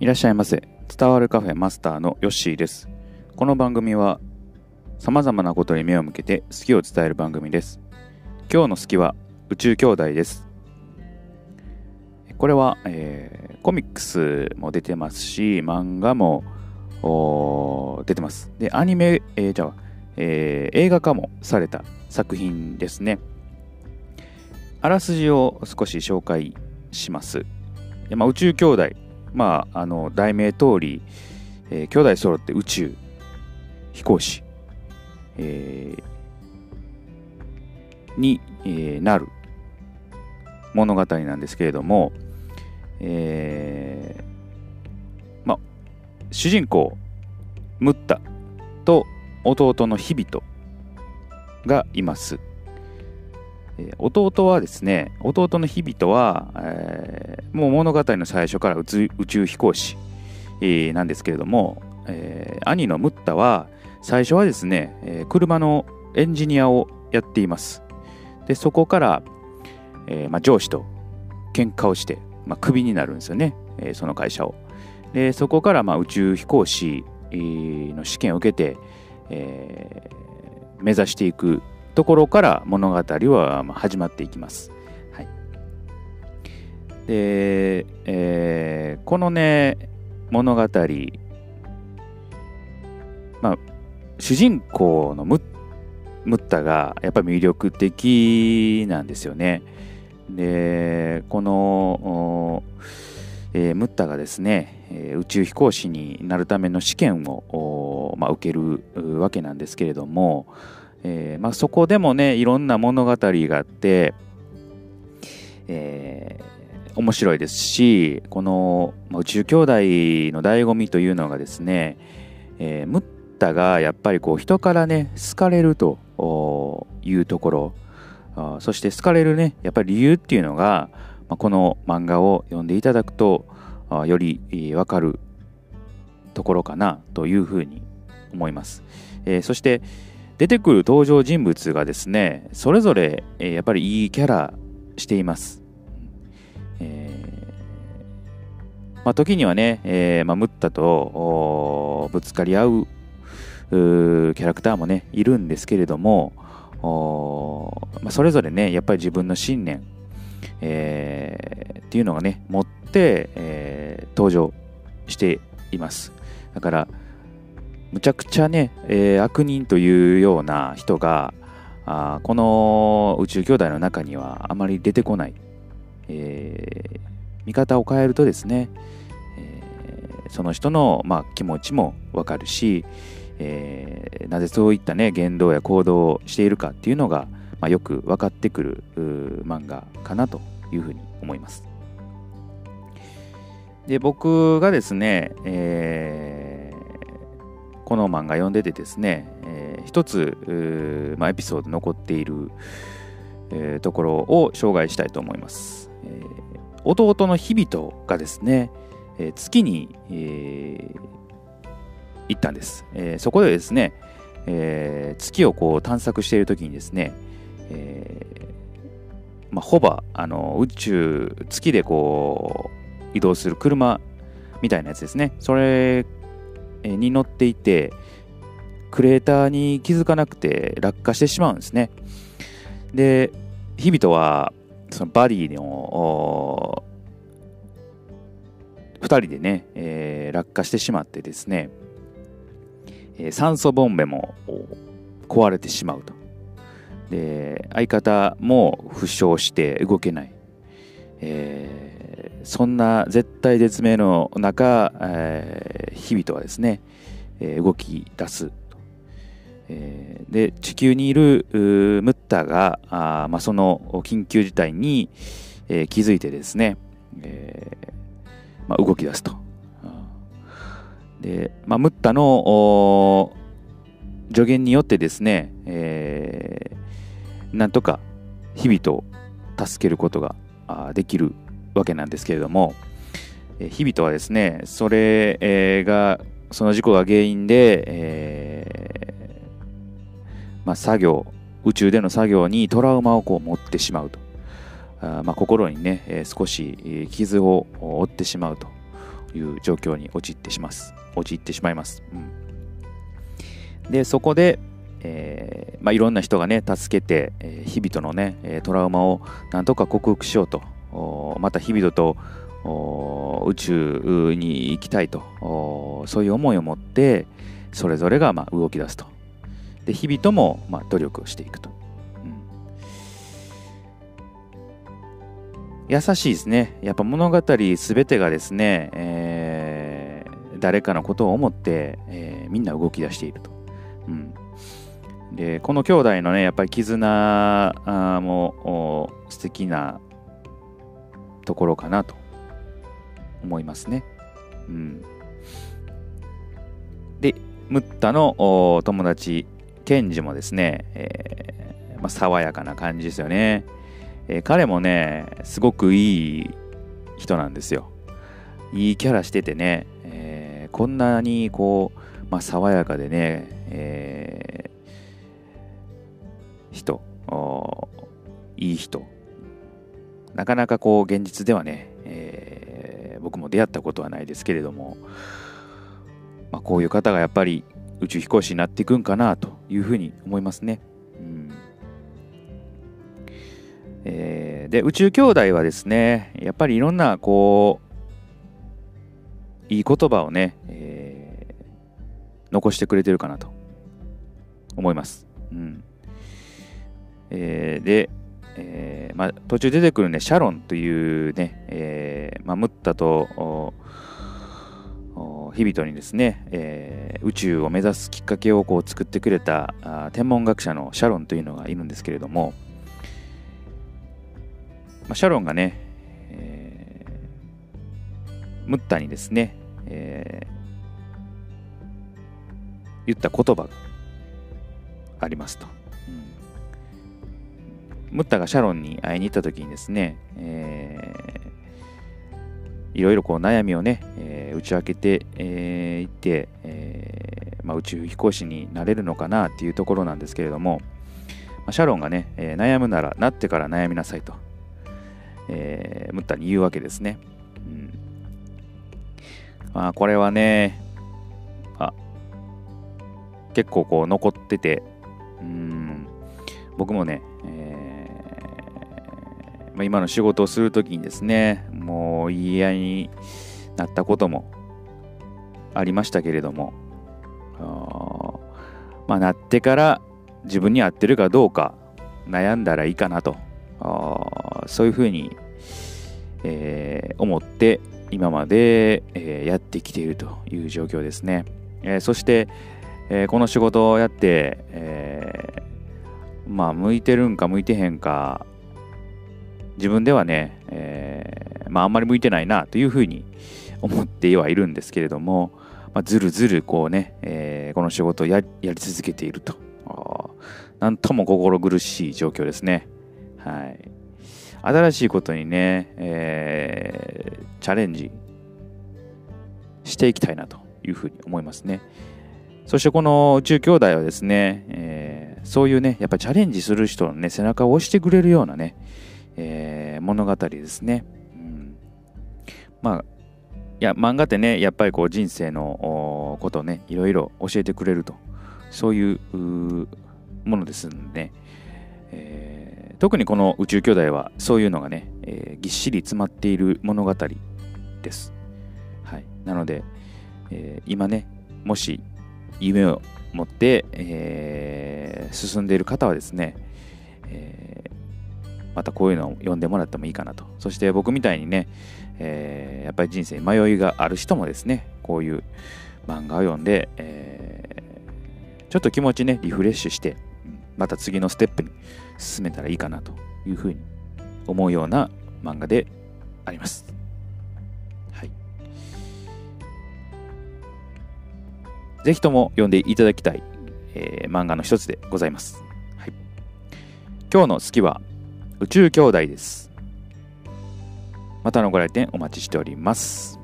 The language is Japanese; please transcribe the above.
いらっしゃいませ。伝わるカフェマスターのヨッシーです。この番組は様々なことに目を向けて好きを伝える番組です。今日の好きは宇宙兄弟です。これは、えーコミックスも出てますし、漫画も出てます。で、アニメ、えーじゃあ、えー映画化もされた作品ですね。あらすじを少し紹介します。まあ、宇宙兄弟、まあ、あの題名通り、えー兄弟揃って宇宙飛行士、えーに、えーなる物語なんですけれども、えーま、主人公ムッタと弟のヒビトがいます。弟はですね弟のヒビトは、えーもう物語の最初から宇宙飛行士、えーなんですけれども、えー兄のムッタは最初はですね、えー車のエンジニアをやっています。でそこから、えーまあ、上司と喧嘩をして、まあ、クビになるんですよね、えーその会社を。でそこからまあ宇宙飛行士の試験を受けて、えー目指していくところから物語はまあ始まっていきます。はい、で、えーこのね物語、まあ、主人公のムッムッタがやっぱり魅力的なんですよね。でこの、おえームッタがですね、えー宇宙飛行士になるための試験を、おまあ、受けるわけなんですけれども、えーまあ、そこでもねいろんな物語があって、えー面白いですしこの、まあ宇宙兄弟の醍醐味というのがですね、えームッタがやっぱりこう人からね好かれるというところあそして好かれるねやっぱり理由っていうのが、まあ、この漫画を読んでいただくとあよりえーわかるところかなというふうに思います、えーそして出てくる登場人物がですねそれぞれ、えーやっぱりいいキャラしています、えーまあ、時にはね、えーまあ、ムッタとぶつかり合うキャラクターもねいるんですけれどもまあ、それぞれねやっぱり自分の信念、えっていうのがね持って、え登場しています。だからむちゃくちゃね、えー悪人というような人があこの宇宙兄弟の中にはあまり出てこない、えー見方を変えるとですね、えーその人の、まあ、気持ちもわかるし、えーなぜそういったね言動や行動をしているかっていうのが、まあ、よく分かってくる漫画かなというふうに思います。で僕がですね、えーこの漫画読んでてですね、えー一つ、まあ、エピソード残っている、えーところを紹介したいと思います。えー弟の日々がですね、えー月に、えー行ったんです、えーそこでですね、えー月をこう探索している時にですね、えーまあ、ホバあの宇宙月でこう移動する車みたいなやつですねそれに乗っていてクレーターに気づかなくて落下してしまうんですね。で日々とはそのバディの2人でね、えー落下してしまってですね、えー酸素ボンベも壊れてしまうと。で相方も負傷して動けない、えーそんな絶対絶命の中、えー日々とはですね、えー動き出す、えーで地球にいるムッタがあ、まあ、その緊急事態に、えー気づいてですね、えーまあ、動き出すと。で、まあ、ムッタの助言によってですね、えーなんとか日々と助けることができるわけなんですけれども、えー日々とはですね、それ、えが、その事故が原因で、えーまあ、作業、宇宙での作業にトラウマをこう持ってしまうと。あまあ、心にね、え少し傷を負ってしまうという状況に陥ってします。陥ってしまいます、うん、でそこで、えーまあ、いろんな人がね助けて、えー、日々とのねトラウマをなんとか克服しようとまた日々と宇宙に行きたいとそういう思いを持ってそれぞれがまあ動き出すと。で日々ともまあ努力していくと、うん、優しいですね。やっぱ物語全てがですね、えー、誰かのことを思って、えー、みんな動き出していると、うん、でこの兄弟のねやっぱり絆も素敵なところかなと思いますね。うん、で、ムッタの友達、ケンジもですね、えー、まあ、爽やかな感じですよね、えー、彼もね、すごくいい人なんですよ。いいキャラしててね、えー、こんなにこう、まあ、爽やかでね、えー、人、いい人なかなかこう現実ではね、えー、僕も出会ったことはないですけれども、まあ、こういう方がやっぱり宇宙飛行士になっていくんかなというふうに思いますね。うんえー、で宇宙兄弟はですねやっぱりいろんなこういい言葉をね、えー、残してくれてるかなと思います。うんえー、でえーまあ、途中出てくるね、シャロンというね、えーまあ、ムッタとヒビトにですね、えー、宇宙を目指すきっかけをこう作ってくれたあ天文学者のシャロンというのがいるんですけれども、まあ、シャロンがね、えー、ムッタにですね、えー、言った言葉がありますと。うんムッタがシャロンに会いに行った時にですね、えー、いろいろこう悩みをね、えー、打ち明けてい、えー、って、えーまあ、宇宙飛行士になれるのかなっていうところなんですけれども、まあ、シャロンがね、えー、悩むならなってから悩みなさいと、えー、ムッタに言うわけですね。うんまあ、これはね、あ結構こう残ってて、うん僕もね、まあ、今の仕事をするときにですね、もう言い合いになったこともありましたけれども、まあ、なってから自分に合ってるかどうか悩んだらいいかなと、そういうふうに、えー、思って今まで、えー、やってきているという状況ですね。えー、そして、えこの仕事をやって、えまあ向いてるんか向いてへんか自分ではね、えー、まああんまり向いてないなというふうに 思ってはいるんですけれども、まあ、ずるずるこうね、えー、この仕事をやり続けていると。なんとも心苦しい状況ですね。はい。新しいことにね、えー、チャレンジしていきたいなというふうに思いますね。そしてこの宇宙兄弟はですね、えー、そういうね、やっぱチャレンジする人のね、背中を押してくれるようなね、えー、物語ですね。うん、まあいや漫画ってねやっぱりこう人生のことをねいろいろ教えてくれるとそういうものですんで、ね、えー、特にこの宇宙兄弟はそういうのがね、えー、ぎっしり詰まっている物語です。はい、なので、えー、今ねもし夢を持って、えー、進んでいる方はですね、え、またこういうのを読んでもらってもいいかなと。そして僕みたいにね、えー、やっぱり人生に迷いがある人もですね、こういう漫画を読んで、えー、ちょっと気持ちね、リフレッシュして、また次のステップに進めたらいいかなというふうに思うような漫画であります。はい。ぜひとも読んでいただきたい、えー、漫画の一つでございます。はい、今日の好きは宇宙兄弟です。またのご来店お待ちしております。